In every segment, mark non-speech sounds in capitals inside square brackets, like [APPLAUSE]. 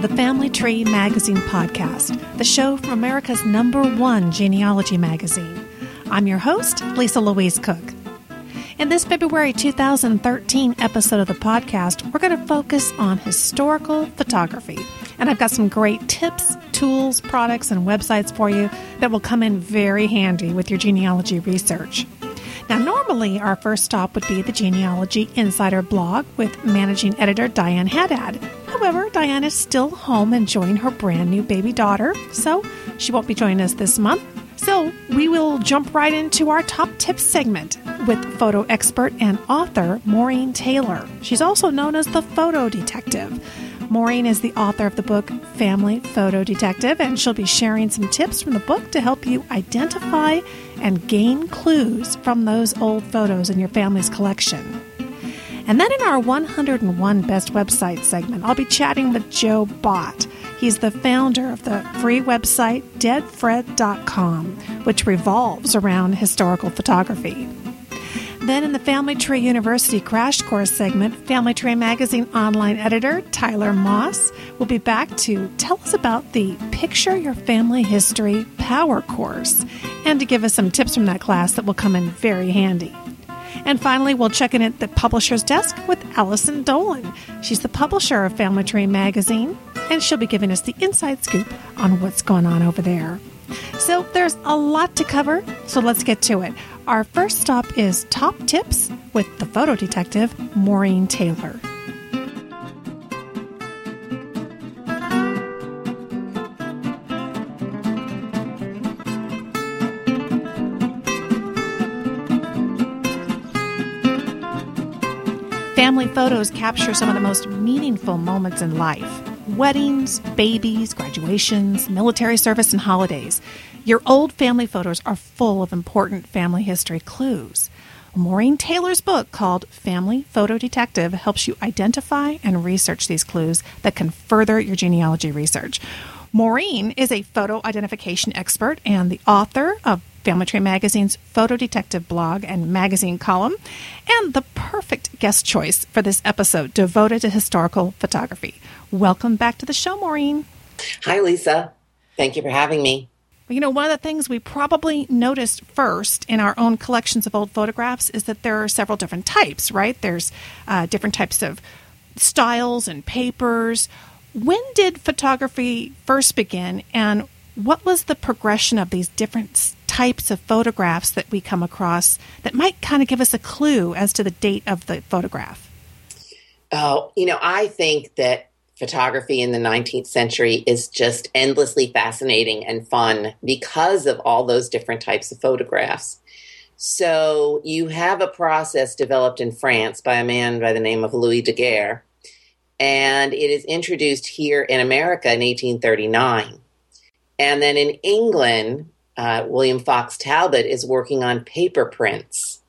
to the Family Tree Magazine podcast, the show from America's number one genealogy magazine. I'm your host, Lisa Louise Cooke. In this February 2013 episode of the podcast, we're going to focus on historical photography. And I've got some great tips, tools, products, and websites for you that will come in very handy with your genealogy research. Now, normally our first stop would be the Genealogy Insider blog with managing editor Diane Haddad. However, Diane is still home enjoying her brand new baby daughter, so she won't be joining us this month. So, we will jump right into our top tips segment with photo expert and author Maureen Taylor. She's also known as the Photo Detective. Maureen is the author of the book Family Photo Detective, and she'll be sharing some tips from the book to help you identify and gain clues from those old photos in your family's collection. And then in our 101 Best Website segment, I'll be chatting with Joe Bott. He's the founder of the free website deadfred.com, which revolves around historical photography. Then, in the Family Tree University Crash Course segment, Family Tree Magazine online editor Tyler Moss will be back to tell us about the Picture Your Family History Power Course and to give us some tips from that class that will come in very handy. And finally, we'll check in at the publisher's desk with Allison Dolan. She's the publisher of Family Tree Magazine, and she'll be giving us the inside scoop on what's going on over there. So there's a lot to cover, so let's get to it. Our first stop is Top Tips with the photo detective, Maureen Taylor. Family photos capture some of the most meaningful moments in life weddings, babies, graduations, military service, and holidays. Your old family photos are full of important family history clues. Maureen Taylor's book called Family Photo Detective helps you identify and research these clues that can further your genealogy research. Maureen is a photo identification expert and the author of Family Tree Magazine's Photo Detective blog and magazine column, and the perfect guest choice for this episode devoted to historical photography. Welcome back to the show, Maureen. Hi, Lisa. Thank you for having me. You know, one of the things we probably noticed first in our own collections of old photographs is that there are several different types, right? There's uh, different types of styles and papers. When did photography first begin, and what was the progression of these different types of photographs that we come across that might kind of give us a clue as to the date of the photograph? Oh, you know, I think that photography in the 19th century is just endlessly fascinating and fun because of all those different types of photographs. So you have a process developed in France by a man by the name of Louis Daguerre, and it is introduced here in America in 1839. And then in England, uh, William Fox Talbot is working on paper prints.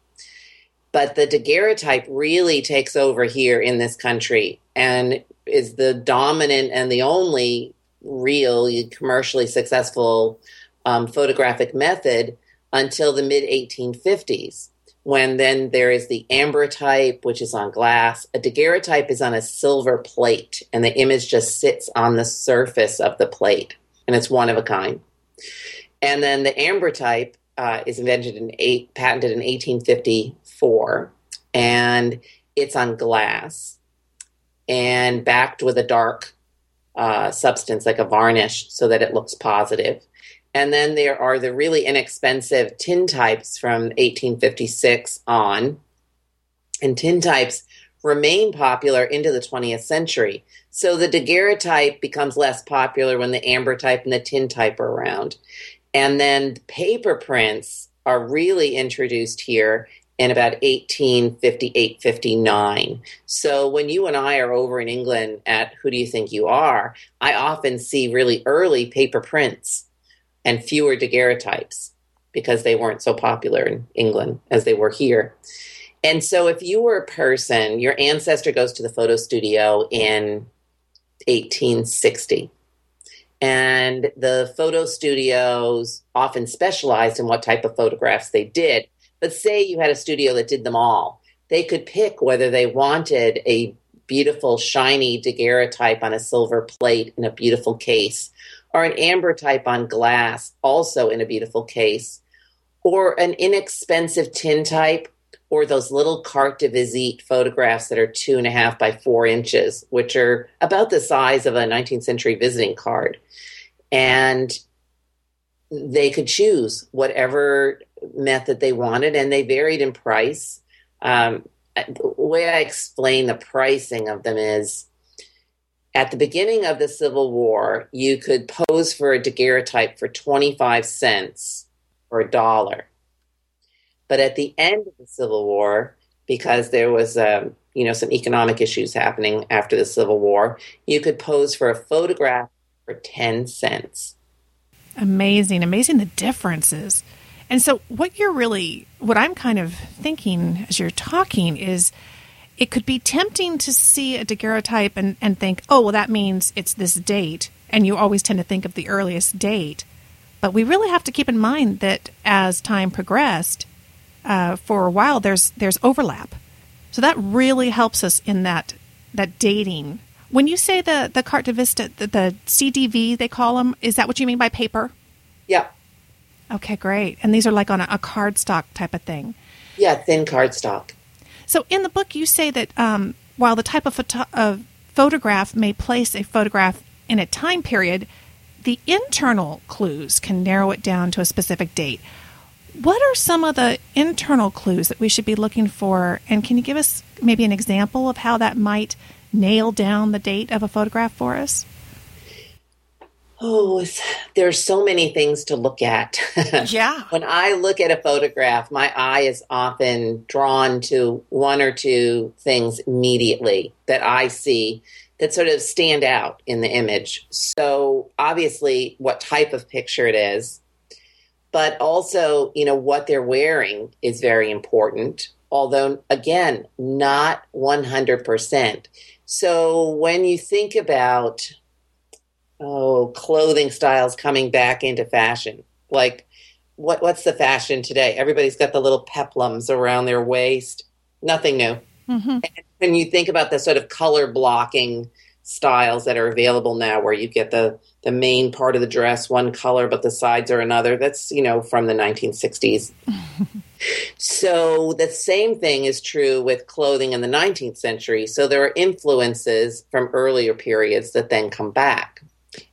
But the daguerreotype really takes over here in this country and is the dominant and the only real commercially successful um, photographic method until the mid 1850s when then there is the ambrotype which is on glass a daguerreotype is on a silver plate and the image just sits on the surface of the plate and it's one of a kind and then the ambrotype uh, is invented in eight, patented in 1854 and it's on glass and backed with a dark uh, substance like a varnish so that it looks positive. And then there are the really inexpensive tintypes from 1856 on. And tintypes remain popular into the 20th century. So the daguerreotype becomes less popular when the ambrotype and the tintype are around. And then paper prints are really introduced here in about 1858 59. So when you and I are over in England at Who Do You Think You Are, I often see really early paper prints and fewer daguerreotypes because they weren't so popular in England as they were here. And so if you were a person, your ancestor goes to the photo studio in 1860. And the photo studios often specialized in what type of photographs they did. But say you had a studio that did them all, they could pick whether they wanted a beautiful, shiny daguerreotype on a silver plate in a beautiful case, or an ambrotype on glass, also in a beautiful case, or an inexpensive tintype, or those little carte de visite photographs that are two and a half by four inches, which are about the size of a 19th century visiting card. And they could choose whatever method they wanted, and they varied in price. Um, the way I explain the pricing of them is at the beginning of the Civil War, you could pose for a daguerreotype for 25 cents or a dollar. But at the end of the Civil War, because there was um, you know some economic issues happening after the Civil War, you could pose for a photograph for 10 cents. Amazing, amazing the differences. And so, what you're really, what I'm kind of thinking as you're talking is it could be tempting to see a daguerreotype and, and think, oh, well, that means it's this date. And you always tend to think of the earliest date. But we really have to keep in mind that as time progressed, uh, for a while, there's there's overlap. So that really helps us in that that dating. When you say the the carte de vista, the, the CDV they call them, is that what you mean by paper? Yeah. Okay, great. And these are like on a, a cardstock type of thing. Yeah, thin cardstock. So in the book, you say that um, while the type of, photo- of photograph may place a photograph in a time period, the internal clues can narrow it down to a specific date. What are some of the internal clues that we should be looking for? And can you give us maybe an example of how that might nail down the date of a photograph for us? Oh, there's so many things to look at. [LAUGHS] Yeah. when I look at a photograph, my eye is often drawn to one or two things immediately that I see that sort of stand out in the image. So, obviously, what type of picture it is, but also, you know, what they're wearing is very important, although, again, not 100%. So, when you think about oh, clothing styles coming back into fashion. Like, what what's the fashion today? Everybody's got the little peplums around their waist. Nothing new. Mm-hmm. when you think about the sort of color blocking styles that are available now, where you get the the main part of the dress one color, but the sides are another. That's you know from the 1960s. [LAUGHS] so the same thing is true with clothing in the 19th century. So there are influences from earlier periods that then come back.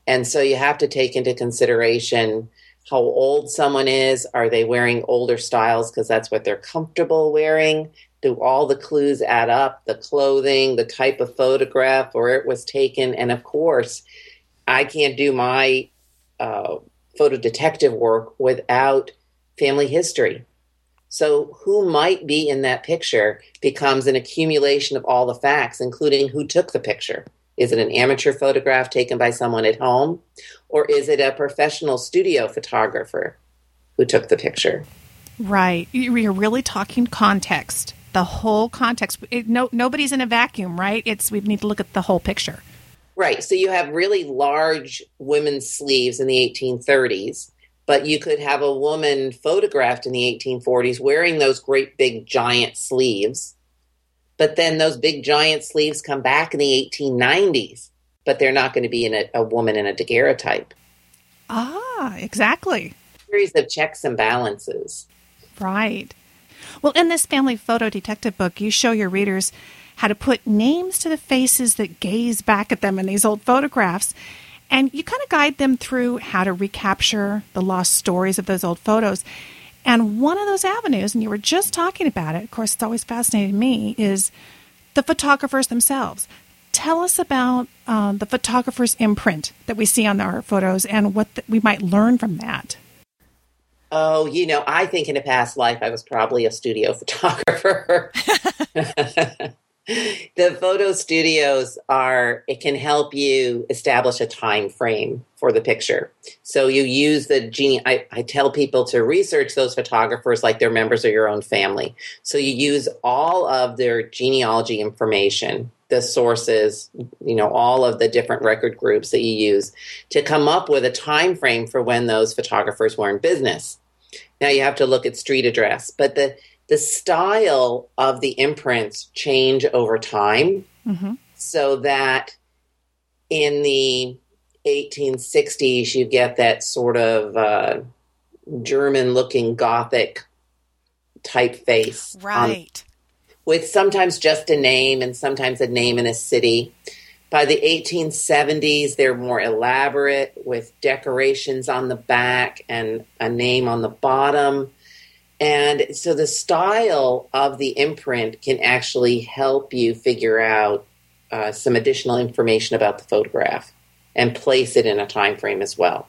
And so you have to take into consideration how old someone is. Are they wearing older styles because that's what they're comfortable wearing? Do all the clues add up? The clothing, the type of photograph, where it was taken. And of course, I can't do my uh, photo detective work without family history. So, who might be in that picture becomes an accumulation of all the facts, including who took the picture. Is it an amateur photograph taken by someone at home? Or is it a professional studio photographer who took the picture? Right. You're really talking context, the whole context. It, no, nobody's in a vacuum, right? It's we need to look at the whole picture. Right. So you have really large women's sleeves in the 1830s, but you could have a woman photographed in the 1840s wearing those great big giant sleeves but then those big giant sleeves come back in the 1890s, but they're not going to be in a, a woman in a daguerreotype. Ah, exactly. series of checks and balances. Right. Well, in this family photo detective book, you show your readers how to put names to the faces that gaze back at them in these old photographs. And you kind of guide them through how to recapture the lost stories of those old photos. And one of those avenues, and you were just talking about it, of course, it's always fascinated me, is the photographers themselves. Tell us about uh, the photographer's imprint that we see on our photos and what the, we might learn from that. Oh, you know, I think in a past life I was probably a studio [LAUGHS] photographer. [LAUGHS] [LAUGHS] the photo studios are it can help you establish a time frame for the picture. So you use the gene I, I tell people to research those photographers like they're members of your own family. So you use all of their genealogy information the sources you know all of the different record groups that you use to come up with a time frame for when those photographers were in business. Now you have to look at street address but the the style of the imprints change over time. Mm-hmm. so that in the 1860s you get that sort of uh, German looking Gothic typeface. Right. Um, with sometimes just a name and sometimes a name in a city. By the 1870s, they're more elaborate with decorations on the back and a name on the bottom. And so the style of the imprint can actually help you figure out uh, some additional information about the photograph and place it in a time frame as well.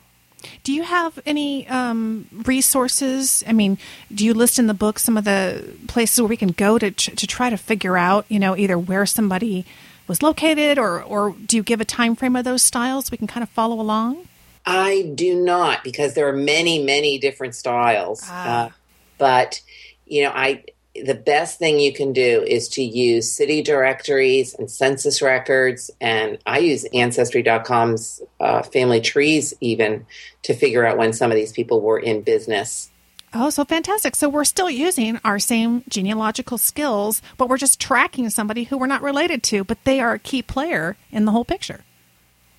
Do you have any um, resources? I mean, do you list in the book some of the places where we can go to to try to figure out, you know, either where somebody was located, or or do you give a time frame of those styles we can kind of follow along? I do not because there are many, many different styles. Ah. Uh, but you know, I the best thing you can do is to use city directories and census records, and I use Ancestry.com's uh, family trees even to figure out when some of these people were in business. Oh, so fantastic. So we're still using our same genealogical skills, but we're just tracking somebody who we're not related to, but they are a key player in the whole picture.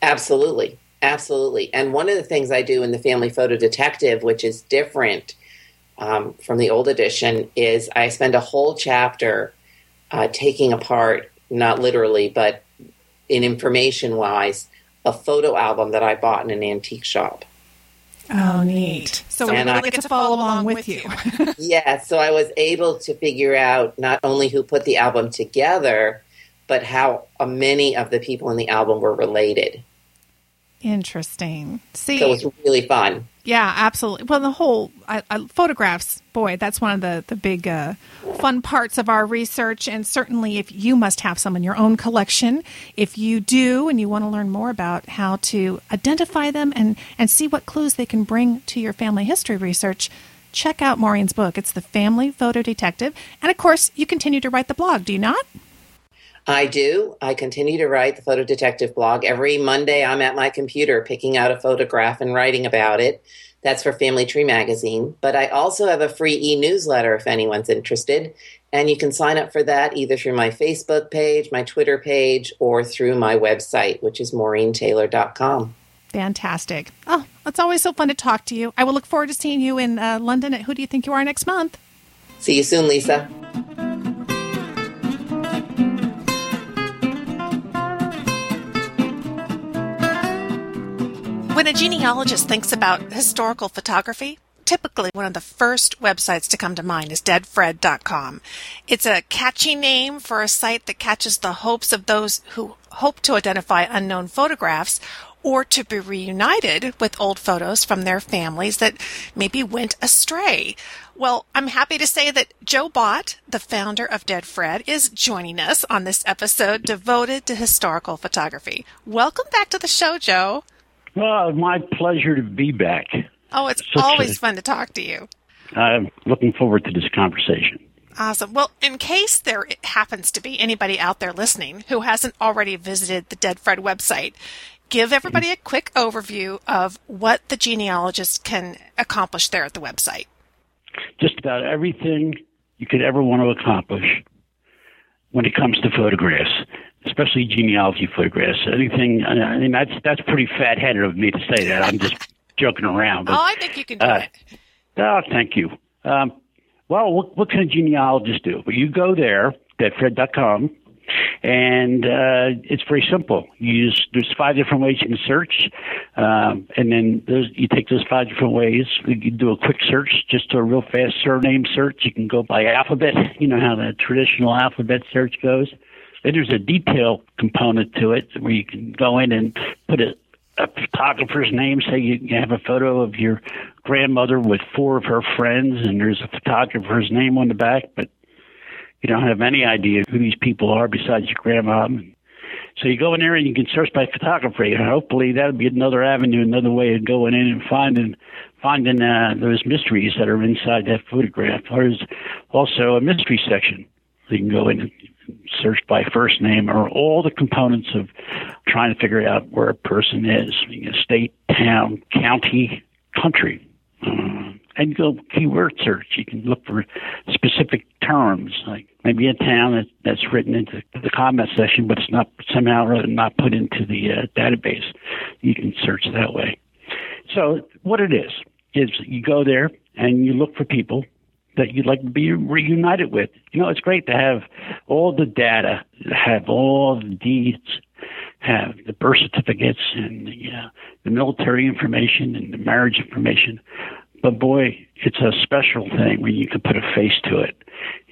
Absolutely. Absolutely. And one of the things I do in the Family Photo Detective, which is different um, from the old edition is I spend a whole chapter uh, taking apart, not literally, but in information wise, a photo album that I bought in an antique shop. Oh, neat. So we really I, get to follow along with you. [LAUGHS] yeah, so I was able to figure out not only who put the album together, but how uh, many of the people in the album were related. Interesting. See, so it was really fun. Yeah, absolutely. Well, the whole I, I, photographs, boy, that's one of the the big uh, fun parts of our research. And certainly, if you must have some in your own collection, if you do, and you want to learn more about how to identify them and and see what clues they can bring to your family history research, check out Maureen's book. It's the Family Photo Detective, and of course, you continue to write the blog. Do you not? I do. I continue to write the Photo Detective blog. Every Monday, I'm at my computer picking out a photograph and writing about it. That's for Family Tree Magazine. But I also have a free e newsletter if anyone's interested. And you can sign up for that either through my Facebook page, my Twitter page, or through my website, which is maureentaylor.com. Fantastic. Oh, it's always so fun to talk to you. I will look forward to seeing you in uh, London at Who Do You Think You Are next month. See you soon, Lisa. A genealogist thinks about historical photography, typically one of the first websites to come to mind is deadfred.com. It's a catchy name for a site that catches the hopes of those who hope to identify unknown photographs or to be reunited with old photos from their families that maybe went astray. Well, I'm happy to say that Joe Bott, the founder of Dead Fred, is joining us on this episode devoted to historical photography. Welcome back to the show, Joe. Well, my pleasure to be back. Oh, it's Such always a, fun to talk to you. I'm looking forward to this conversation. Awesome. Well, in case there happens to be anybody out there listening who hasn't already visited the Dead Fred website, give everybody a quick overview of what the genealogist can accomplish there at the website. Just about everything you could ever want to accomplish when it comes to photographs especially genealogy photographs. Anything? I mean, that's that's pretty fat-headed of me to say that. I'm just joking around. But, oh, I think you can do uh, it. Oh, thank you. Um, well, what, what can a genealogist do? Well, you go there, deadfred.com, and uh, it's very simple. You use there's five different ways you can search, um, and then those, you take those five different ways. You can do a quick search, just a real fast surname search. You can go by alphabet. You know how the traditional alphabet search goes. Then there's a detail component to it where you can go in and put a, a photographer's name. Say you, have a photo of your grandmother with four of her friends, and there's a photographer's name on the back, but you don't have any idea who these people are besides your grandma. So you go in there and you can search by photography, and hopefully that'll be another avenue, another way of going in and finding finding uh, those mysteries that are inside that photograph. There's also a mystery section. So you can go in and search by first name or all the components of trying to figure out where a person is, you know, state, town, county, country. Uh, and go keyword search. You can look for specific terms, like maybe a town that, that's written into the comment section, but it's not somehow or not put into the uh, database. You can search that way. So what it is is you go there and you look for people that you'd like to be reunited with. You know, it's great to have all the data, have all the deeds, have the birth certificates and the, uh, the military information and the marriage information. But boy, it's a special thing when you can put a face to it.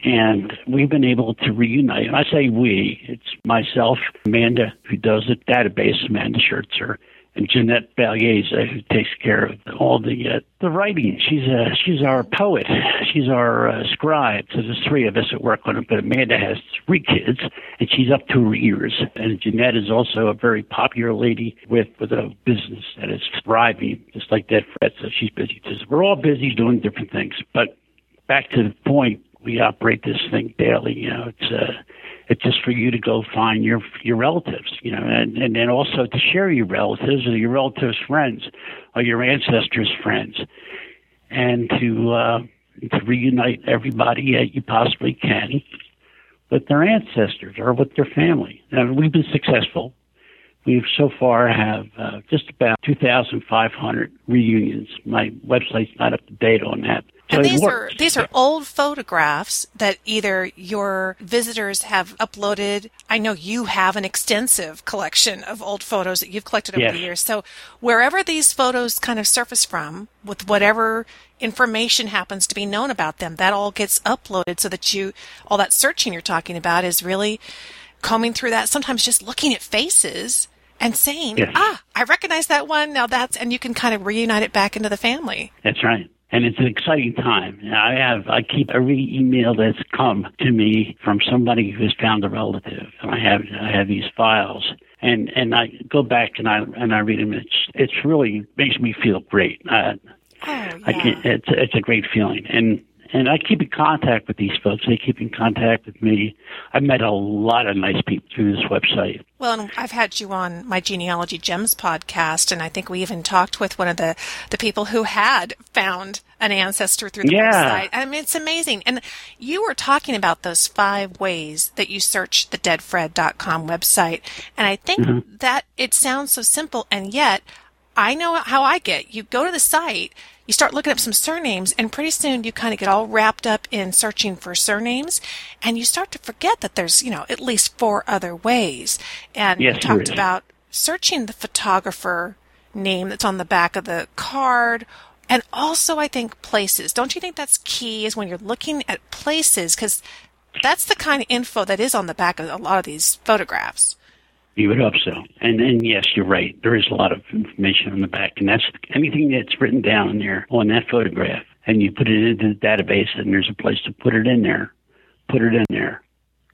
And we've been able to reunite. And I say we, it's myself, Amanda, who does the database, Amanda Schertzer, and Jeanette Bagliese, who takes care of all the uh, the writing. She's uh, she's our poet. She's our uh, scribe. So there's three of us that work on it. But Amanda has three kids, and she's up to her ears. And Jeanette is also a very popular lady with with a business that is thriving, just like Dead Fred. So she's busy. So we're all busy doing different things. But back to the point, we operate this thing daily. You know, it's uh, it's just for you to go find your your relatives, you know, and and then also to share your relatives or your relatives' friends or your ancestors' friends, and to uh, to reunite everybody that you possibly can with their ancestors or with their family. And we've been successful. We've so far have uh, just about 2,500 reunions. My website's not up to date on that, and these are these are old photographs that either your visitors have uploaded. I know you have an extensive collection of old photos that you've collected over yes. the years. So wherever these photos kind of surface from, with whatever information happens to be known about them, that all gets uploaded so that you all that searching you're talking about is really combing through that. Sometimes just looking at faces and saying, yes. "Ah, I recognize that one." Now that's and you can kind of reunite it back into the family. That's right and it's an exciting time. I have I keep every email that's come to me from somebody who has found a relative, and I have I have these files, and and I go back and I and I read them. It's it's really makes me feel great. Uh, oh, yeah. I can, it's it's a great feeling, and and I keep in contact with these folks. They keep in contact with me. I've met a lot of nice people through this website. Well, and I've had you on my Genealogy Gems podcast, and I think we even talked with one of the, the people who had found an ancestor through the yeah. website. I mean, it's amazing. And you were talking about those five ways that you search the deadfred.com website. And I think mm-hmm. that it sounds so simple, and yet I know how I get. You go to the site, you start looking up some surnames, and pretty soon you kind of get all wrapped up in searching for surnames, and you start to forget that there's, you know, at least four other ways. And yes, you talked about searching the photographer name that's on the back of the card. And also, I think places. Don't you think that's key? Is when you're looking at places, because that's the kind of info that is on the back of a lot of these photographs. You would hope so. And and yes, you're right. There is a lot of information on the back, and that's anything that's written down there on that photograph, and you put it into the database, and there's a place to put it in there. Put it in there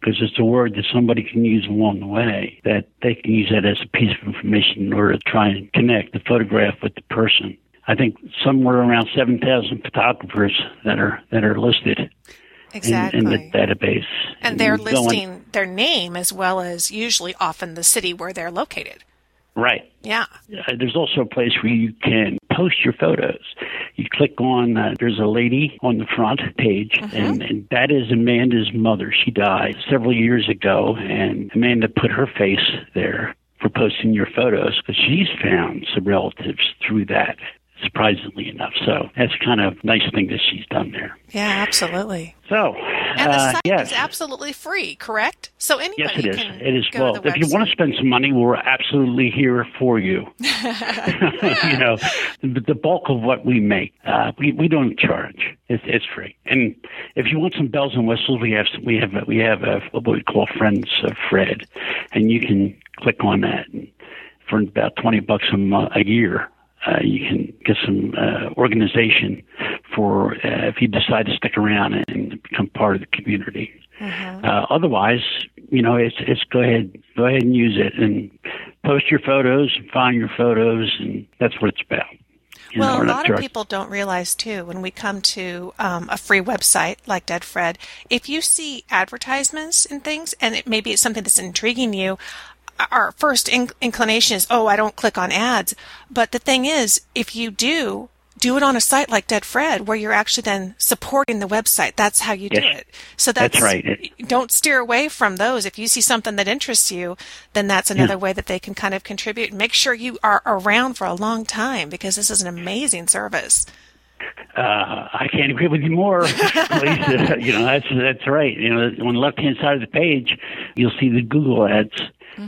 because it's a word that somebody can use along the way that they can use that as a piece of information in order to try and connect the photograph with the person. I think somewhere around 7,000 photographers that are that are listed exactly. in, in, the database. And they're listing their name as well as usually often the city where they're located. Right. Yeah. Uh, there's also a place where you can post your photos. You click on, uh, there's a lady on the front page, mm-hmm. and, and that is Amanda's mother. She died several years ago, and Amanda put her face there for posting your photos because she's found some relatives through that surprisingly enough. So that's kind of nice thing that she's done there. Yeah, absolutely. So, and the uh, site yes. is absolutely free, correct? So anybody yes, it is. Can it is. Well, if you want to spend some money, we're absolutely here for you. [LAUGHS] [LAUGHS] you know, the, the, bulk of what we make, uh, we we don't charge. It's, it's free. And if you want some bells and whistles, we have we have we have a, what we call Friends of Fred, and you can click on that. And for about twenty bucks a, month, a year, uh, you can get some uh, organization for uh, if you decide to stick around and become part of the community. Mm-hmm. Uh, otherwise, you know, it's it's go ahead go ahead and use it and post your photos and find your photos, and that's what it's about. You well, know, a lot of people don't realize too when we come to um, a free website like Dead Fred, if you see advertisements and things, and it, maybe it's something that's intriguing you, our first inclination is, oh, I don't click on ads. But the thing is, if you do do it on a site like Dead Fred where you're actually then supporting the website. That's how you Yes. do it. So that's, That's right. Don't steer away from those. If you see something that interests you, then that's another way that they can kind of contribute. Make sure you are around for a long time because this is an amazing service. Uh, I can't agree with you more. [LAUGHS] Lisa. you know, that's that's right. You know, on the left hand side of the page, you'll see the Google ads.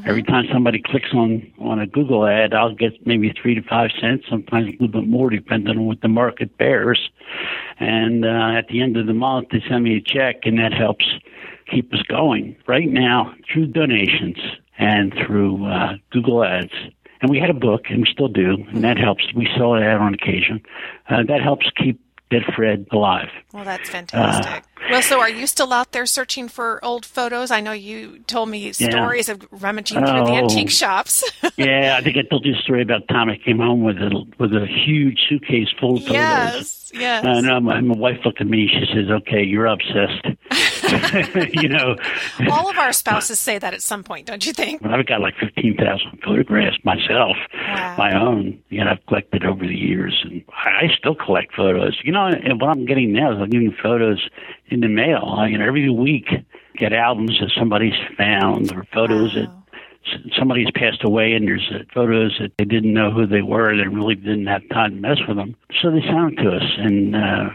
Every time somebody clicks on on a Google ad, I'll get maybe three to five cents, sometimes a little bit more, depending on what the market bears. And uh, at the end of the month, they send me a check, and that helps keep us going. Right now, through donations and through uh, Google ads. And we had a book, and we still do, and that helps. We sell it out on occasion. Uh, that helps keep Dead Fred alive. Well, that's fantastic. Well, so are you still out there searching for old photos? I know you told me stories of rummaging through the Oh. antique shops. [LAUGHS] yeah, I think I told you a story about time I came home with a with a huge suitcase full of photos. yes, yes. And uh, my, wife looked at me. She says, "Okay, you're obsessed." [LAUGHS] [LAUGHS] you know, All of our spouses say that at some point, don't you think? I've got like fifteen thousand photographs myself, Wow. my own. You know, I've collected over the years, and I I still collect photos. You know, and what I'm getting now is I'm getting photos in the mail. I, you know, every week get albums that somebody's found or photos that Wow. s- somebody's passed away and there's uh, photos that they didn't know who they were and they really didn't have time to mess with them. So they sent them to us and uh,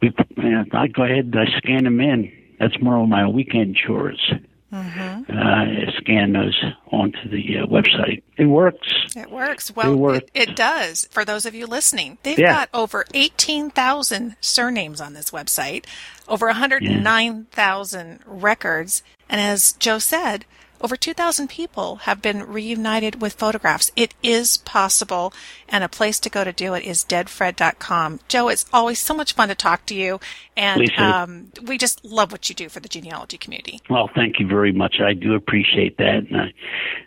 we, uh, I go ahead and I scan them in. That's more of my weekend chores. Mm-hmm. Uh, scan those onto the uh, website. It works. It works. Well, work. It, it does. For those of you listening, they've Yeah. got over 18,000 surnames on this website, over 109,000 records. And as Joe said, over 2,000 people have been reunited with photographs. It is possible, and a place to go to do it is deadfred.com. Joe, it's always so much fun to talk to you, and um, we just love what you do for the genealogy community. Well, thank you very much. I do appreciate that, and I,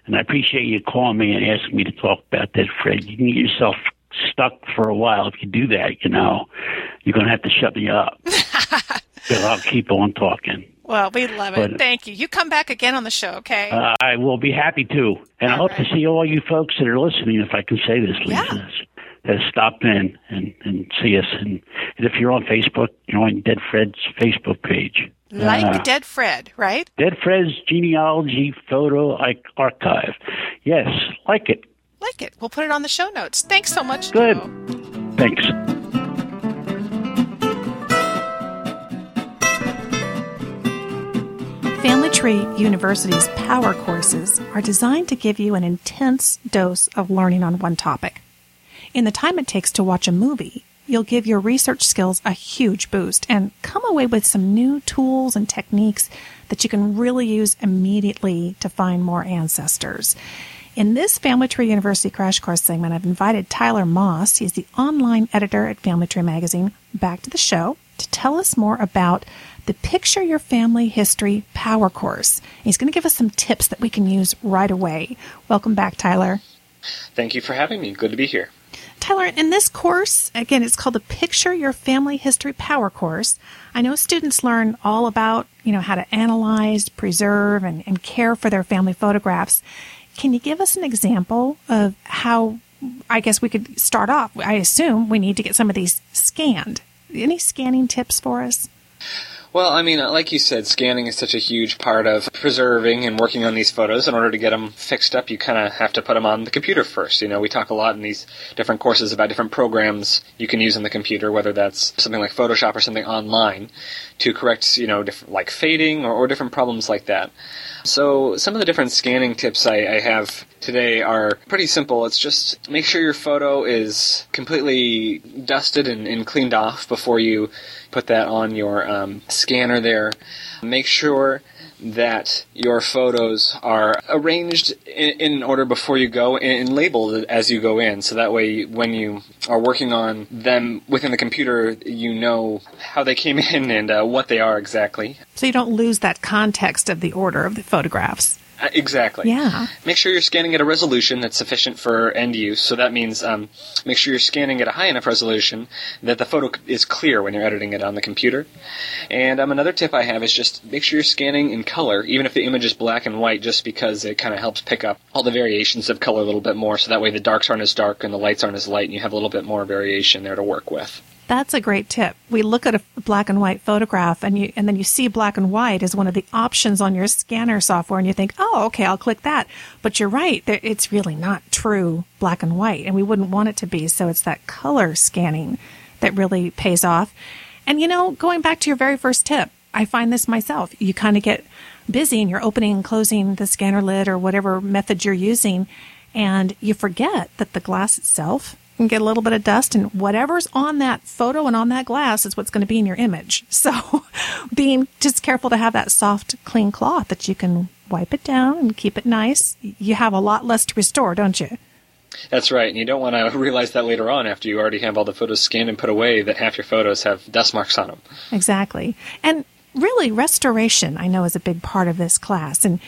and I appreciate you calling me and asking me to talk about Dead Fred. You can get yourself stuck for a while if you do that. You know, you're going to have to shut me up. [LAUGHS] but I'll keep on talking. Well, we love it. But- Thank you. You come back again on the show, okay? Uh, I will be happy to, and I hope right. to see all you folks that are listening, if I can say this, Lisa, Yeah. that stop in and, and see us. And, and if you're on Facebook, join Dead Fred's Facebook page. like Uh, Dead Fred, right? Dead Fred's Genealogy Photo Archive. Yes, like it. Like it. We'll put it on the show notes. Thanks so much. Good. Joe. Thanks. Family Tree University's power courses are designed to give you an intense dose of learning on one topic. In the time it takes to watch a movie, you'll give your research skills a huge boost and come away with some new tools and techniques that you can really use immediately to find more ancestors. In this Family Tree University Crash Course segment, I've invited Tyler Moss, he's the online editor at Family Tree Magazine, back to the show to tell us more about the Picture Your Family History Power Course. He's going to give us some tips that we can use right away. Welcome back, Tyler. Thank you for having me. Good to be here. Tyler, in this course, again, it's called the Picture Your Family History Power Course. I know students learn all about, you know, how to analyze, preserve, and, and care for their family photographs. Can you give us an example of how, I guess we could start off? I assume we need to get some of these scanned. Any scanning tips for us? Well, I mean, like you said, scanning is such a huge part of preserving and working on these photos. In order to get them fixed up, you kind of have to put them on the computer first. You know, we talk a lot in these different courses about different programs you can use on the computer, whether that's something like Photoshop or something online, to correct, you know, different, like fading or, or different problems like that. So some of the different scanning tips I, I have today are pretty simple. It's just make sure your photo is completely dusted and, and cleaned off before you put that on your um, scanner there. Make sure that your photos are arranged in, in order before you go and, and labeled as you go in. So that way, when you are working on them within the computer, you know how they came [LAUGHS] in and uh, what they are exactly. So you don't lose that context of the order of the photographs. Uh, exactly. Yeah. Make sure you're scanning at a resolution that's sufficient for end use. So that means um, make sure you're scanning at a high enough resolution that the photo is clear when you're editing it on the computer. And um, another tip I have is just make sure you're scanning in color, even if the image is black and white, just because it kind of helps pick up all the variations of color a little bit more. So that way the darks aren't as dark and the lights aren't as light, and you have a little bit more variation there to work with. That's a great tip. We look at a black and white photograph and you and then you see black and white as one of the options on your scanner software and you think, "Oh, okay, I'll click that." But you're right, it's really not true black and white and we wouldn't want it to be. So it's that color scanning that really pays off. And you know, going back to your very first tip, I find this myself. You kind of get busy and you're opening and closing the scanner lid or whatever method you're using and you forget that the glass itself can get a little bit of dust and whatever's on that photo and on that glass is what's going to be in your image. [LAUGHS] So being just careful to have that soft, clean cloth that you can wipe it down and keep it nice. You have a lot less to restore, don't you? That's right, and you don't want to [LAUGHS] realize that later on after you already have all the photos scanned and put away that half your photos have dust marks on them. Exactly. And really, restoration, I know, is a big part of this class. And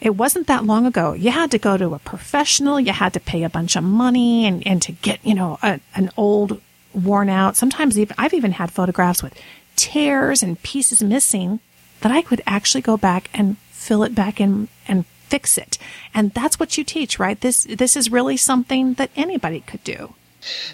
it wasn't that long ago. You had to go to a professional, you had to pay a bunch of money and, and to get, you know, a, an old, worn out, sometimes even, I've even had photographs with tears and pieces missing that I could actually go back and fill it back in and fix it. And that's what you teach, right? This, this is really something that anybody could do.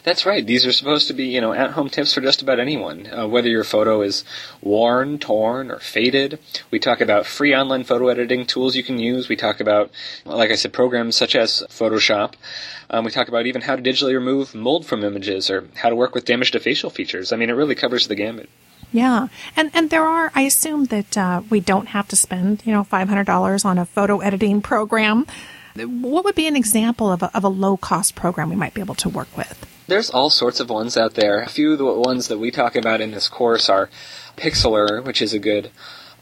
That's right. These are supposed to be, you know, at-home tips for just about anyone. Uh, whether your photo is worn, torn, or faded. We talk about free online photo editing tools you can use. We talk about, like I said, programs such as Photoshop. Um, we talk about even how to digitally remove mold from images or how to work with damage to facial features. I mean, it really covers the gamut. Yeah, and and there are. I assume that uh, we don't have to spend you know five hundred dollars on a photo editing program. What would be an example of a, of a low cost program we might be able to work with? There's all sorts of ones out there. A few of the ones that we talk about in this course are Pixlr, which is a good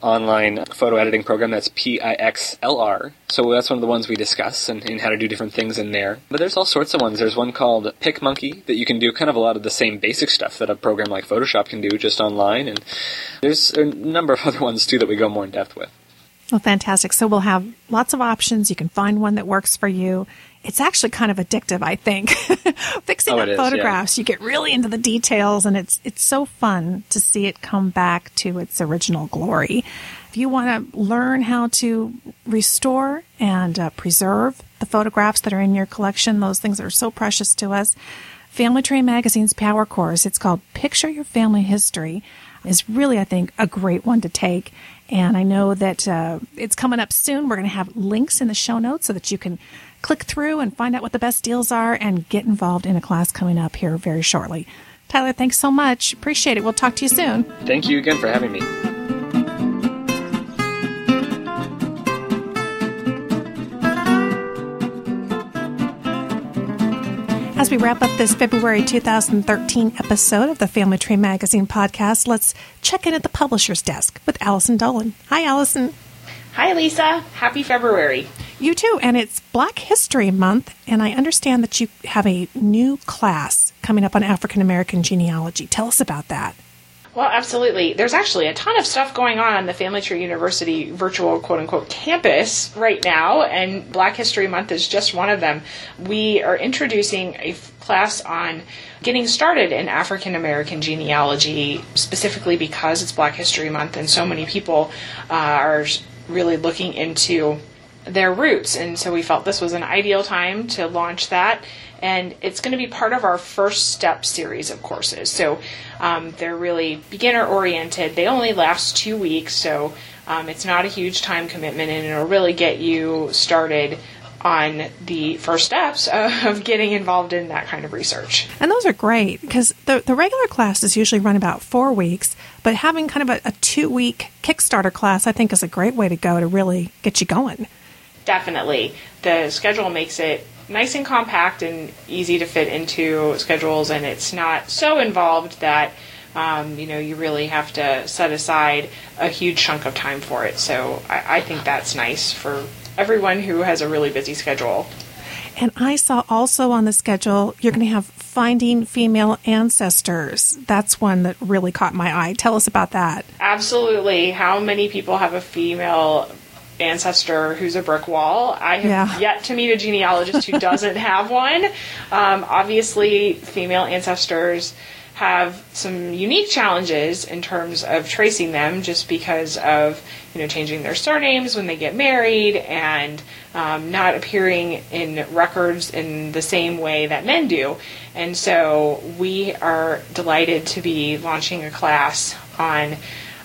online photo editing program. That's P-I-X-L-R. So that's one of the ones we discuss and, and how to do different things in there. But there's all sorts of ones. There's one called PicMonkey that you can do kind of a lot of the same basic stuff that a program like Photoshop can do just online. And there's a number of [LAUGHS] other ones too that we go more in depth with. Well, fantastic. So we'll have lots of options. You can find one that works for you. It's actually kind of addictive, I think. [LAUGHS] Fixing Oh, up is, yeah. photographs, you get really into the details and it's it's so fun to see it come back to its original glory. If you want to learn how to restore and uh, preserve the photographs that are in your collection, those things that are so precious to us, Family Tree Magazine's Power Course, it's called Picture Your Family History, is really, I think, a great one to take. And I know that uh, it's coming up soon. We're going to have links in the show notes so that you can click through and find out what the best deals are and get involved in a class coming up here very shortly. Tyler, thanks so much. Appreciate it. We'll talk to you soon. Thank you again for having me. As we wrap up this February 2013 episode of the Family Tree Magazine podcast, let's check in at the publisher's desk with Allison Dolan. Hi, Allison. Hi, Lisa. Happy February. You too, and it's Black History Month, and I understand that you have a new class coming up on African American genealogy. Tell us about that. Well, absolutely. There's actually a ton of stuff going on on the Family Tree University virtual quote unquote campus right now, and Black History Month is just one of them. We are introducing a class on getting started in African American genealogy, specifically because it's Black History Month and so many people uh, are really looking into their roots. And so we felt this was an ideal time to launch that. And it's going to be part of our first step series of courses. So um, they're really beginner oriented. They only last two weeks, so um, it's not a huge time commitment, and it'll really get you started on the first steps [LAUGHS] of getting involved in that kind of research. And those are great because the, the regular classes usually run about four weeks, but having kind of a, a two week Kickstarter class, I think, is a great way to go to really get you going. Definitely. The schedule makes it nice and compact and easy to fit into schedules, and it's not so involved that um, you know you really have to set aside a huge chunk of time for it. So I, I think that's nice for everyone who has a really busy schedule. And I saw also on the schedule, you're going to have Finding Female Ancestors. That's one that really caught my eye. Tell us about that. Absolutely. How many people have a female ancestor who's a brick wall. I have Yeah. yet to meet a genealogist who doesn't [LAUGHS] have one. Um, obviously, female ancestors have some unique challenges in terms of tracing them just because of you know changing their surnames when they get married and um, not appearing in records in the same way that men do and so we are delighted to be launching a class on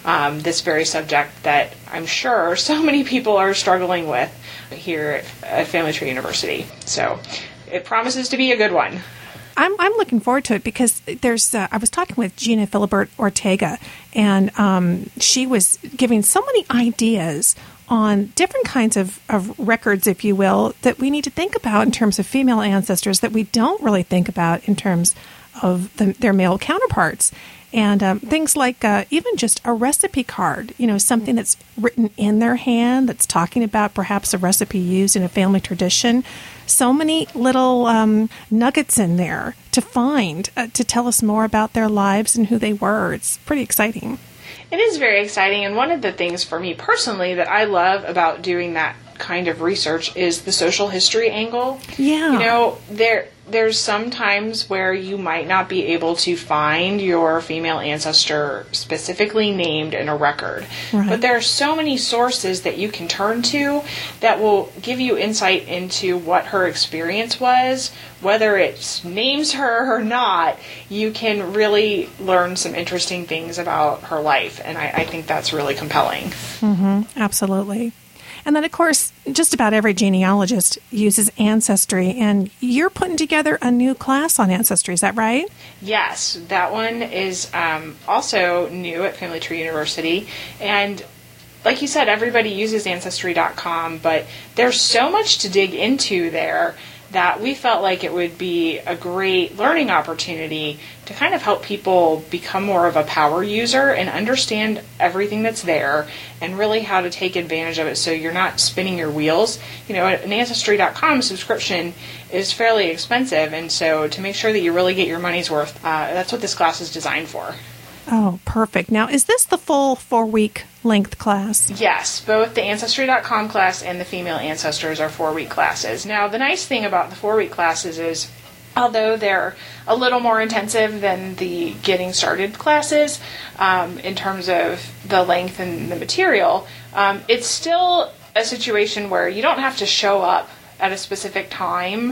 um, this very subject that i'm sure so [LAUGHS] many people are struggling with here at, family tree university so it promises to be a good one I'm, I'm looking forward to it because there's. Uh, I was talking with Gina Philibert Ortega, and um, she was giving so many ideas on different kinds of, of records, if you will, that we need to think about in terms of female ancestors that we don't really think about in terms of the, their male counterparts. And um, things like uh, even just a recipe card, you know, something that's written in their hand that's talking about perhaps a recipe used in a family tradition. So many little um, nuggets in there to find uh, to tell us more about their lives and who they were. It's pretty exciting. It is very exciting, and one of the things for me personally that I love about doing that kind of research is the social history angle. Yeah. You know, there there's some times where you might not be able to find your female ancestor specifically named in a record. Right. But there are so many sources that you can turn to that will give you insight into what her experience was, whether it names her or not, you can really learn some interesting things about her life. And I, I think that's really compelling. Mm-hmm. Absolutely. And then, of course, just about every genealogist uses Ancestry, and you're putting together a new class on Ancestry, is that right? Yes, that one is um, also new at Family Tree University. And like you said, everybody uses Ancestry.com, but there's so much to dig into there that we felt like it would be a great learning opportunity to kind of help people become more of a power user and understand everything that's there and really how to take advantage of it so you're not spinning your wheels. You know, an Ancestry.com subscription is fairly expensive, and so to make sure that you really get your money's worth, uh, that's what this class is designed for. Oh, perfect. Now, is this the full four week length class? Yes, both the Ancestry.com class and the Female Ancestors are four week classes. Now, the nice thing about the four week classes is, although they're a little more intensive than the Getting Started classes um, in terms of the length and the material, um, it's still a situation where you don't have to show up at a specific time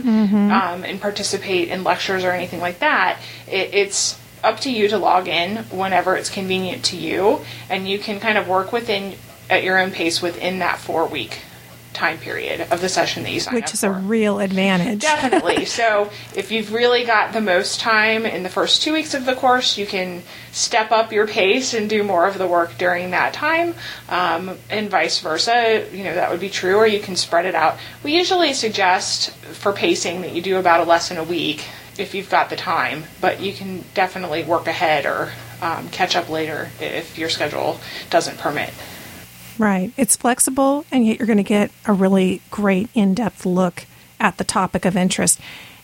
um, and participate in lectures or anything like that. It, it's up to you to log in whenever it's convenient to you, and you can kind of work within at your own pace within that four week time period of the session that you sign up Which is a real advantage. Definitely. [LAUGHS] so if you've really got the most time in the first two weeks of the course, you can step up your pace and do more of the work during that time, um, and vice versa. You know that would be true, or you can spread it out. We usually suggest for pacing that you do about a lesson a week if you've got the time, but you can definitely work ahead or um, catch up later if your schedule doesn't permit. Right. It's flexible, and yet you're going to get a really great in depth look at the topic of interest.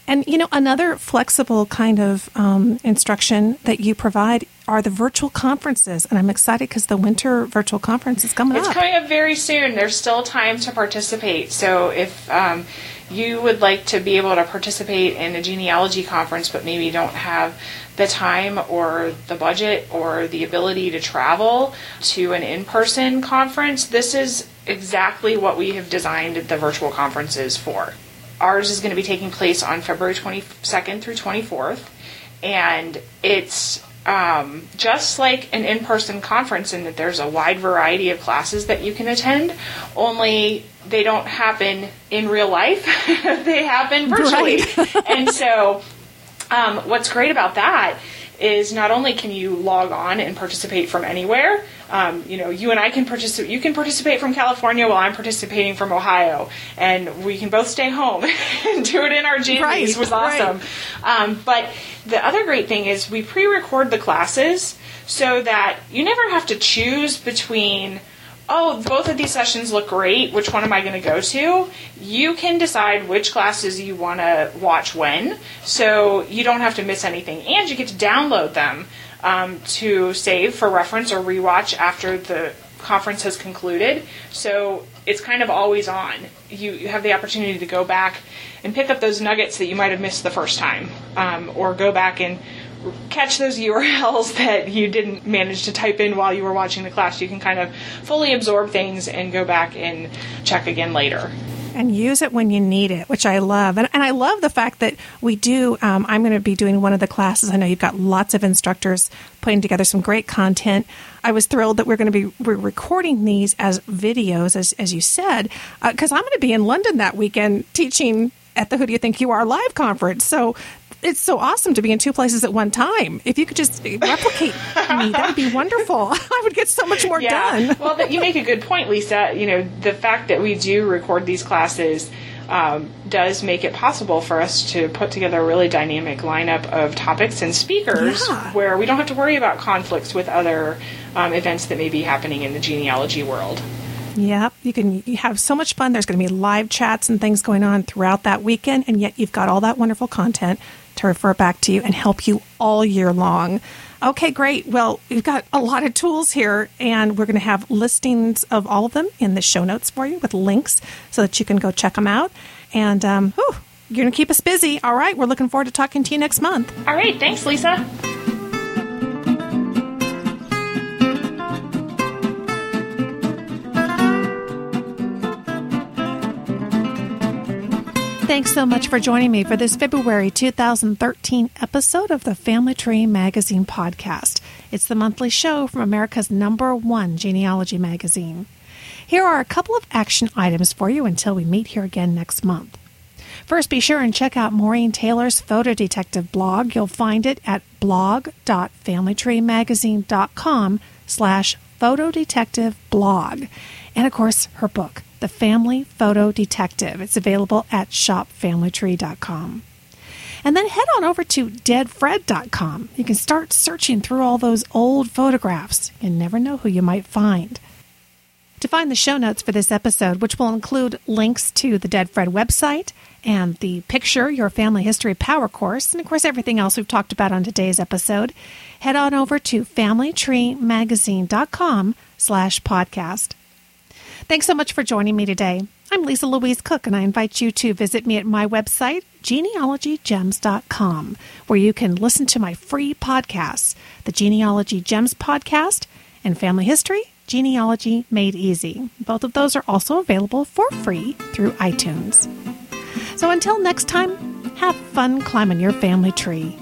And, you know, another flexible kind of um, instruction that you provide are the virtual conferences. And I'm excited because the winter virtual conference is coming It's up. It's coming up very soon. There's still time to participate. So if um, you would like to be able to participate in a genealogy conference, but maybe don't have the time or the budget or the ability to travel to an in person conference, this is exactly what we have designed the virtual conferences for. Ours is going to be taking place on February 22nd through 24th, and it's um, just like an in person conference in that there's a wide variety of classes that you can attend, only they don't happen in real life, [LAUGHS] they happen virtually. [LAUGHS] and so, um, what's great about that is not only can you log on and participate from anywhere, um, you know, you and I can participate. You can participate from California while I'm participating from Ohio, and we can both stay home [LAUGHS] and do it in our jammies. Right, was right. awesome. Um, but the other great thing is we pre-record the classes so that you never have to choose between oh both of these sessions look great which one am i going to go to you can decide which classes you want to watch when so you don't have to miss anything and you get to download them um, to save for reference or rewatch after the conference has concluded. So it's kind of always on. You, you have the opportunity to go back and pick up those nuggets that you might have missed the first time, um, or go back and catch those [LAUGHS] URLs that you didn't manage to type in while you were watching the class. You can kind of fully absorb things and go back and check again later and use it when you need it, which I love. And, and I love the fact that we do. Um, I'm going to be doing one of the classes. I know you've got lots of instructors putting together some great content. I was thrilled that we're going to be we're recording these as videos, as, as you said, because uh, I'm going to be in London that weekend teaching at the Who Do You Think You Are live conference. So it's so awesome to be in two places at one time. If you could just replicate me, that would be wonderful. [LAUGHS] I would get so much more yeah. done. well, you make a good point, Lisa. You know, the fact that we do record these classes um, does make it possible for us to put together a really dynamic lineup of topics and speakers yeah. where we don't have to worry about conflicts with other um, events that may be happening in the genealogy world. Yep, you can you have so much fun. There's going to be live chats and things going on throughout that weekend, and yet you've got all that wonderful content to refer back to you and help you all year long. Okay, great. Well, we've got a lot of tools here, and we're going to have listings of all of them in the show notes for you with links so that you can go check them out. And um, whew, you're going to keep us busy. All right, we're looking forward to talking to you next month. All right, thanks, Lisa. Thanks so much for joining me for this February 2013 episode of the Family Tree Magazine podcast. It's the monthly show from America's number one genealogy magazine. Here are a couple of action items for you until we meet here again next month. First, be sure and check out Maureen Taylor's Photo Detective blog. You'll find it at blog.familytreemagazine.com slash photo detective blog. And of course, her book, the Family Photo Detective. It's available at shopfamilytree.com. And then head on over to deadfred.com. You can start searching through all those old photographs. You never know who you might find. To find the show notes for this episode, which will include links to the Dead Fred website and the Picture Your Family History Power Course, and of course everything else we've talked about on today's episode, head on over to familytreemagazine.com slash podcast. Thanks so much for joining me today. I'm Lisa Louise Cooke, and I invite you to visit me at my website, genealogygems.com, where you can listen to my free podcasts, the Genealogy Gems podcast and Family History, Genealogy Made Easy. Both of those are also available for free through iTunes. So until next time, have fun climbing your family tree.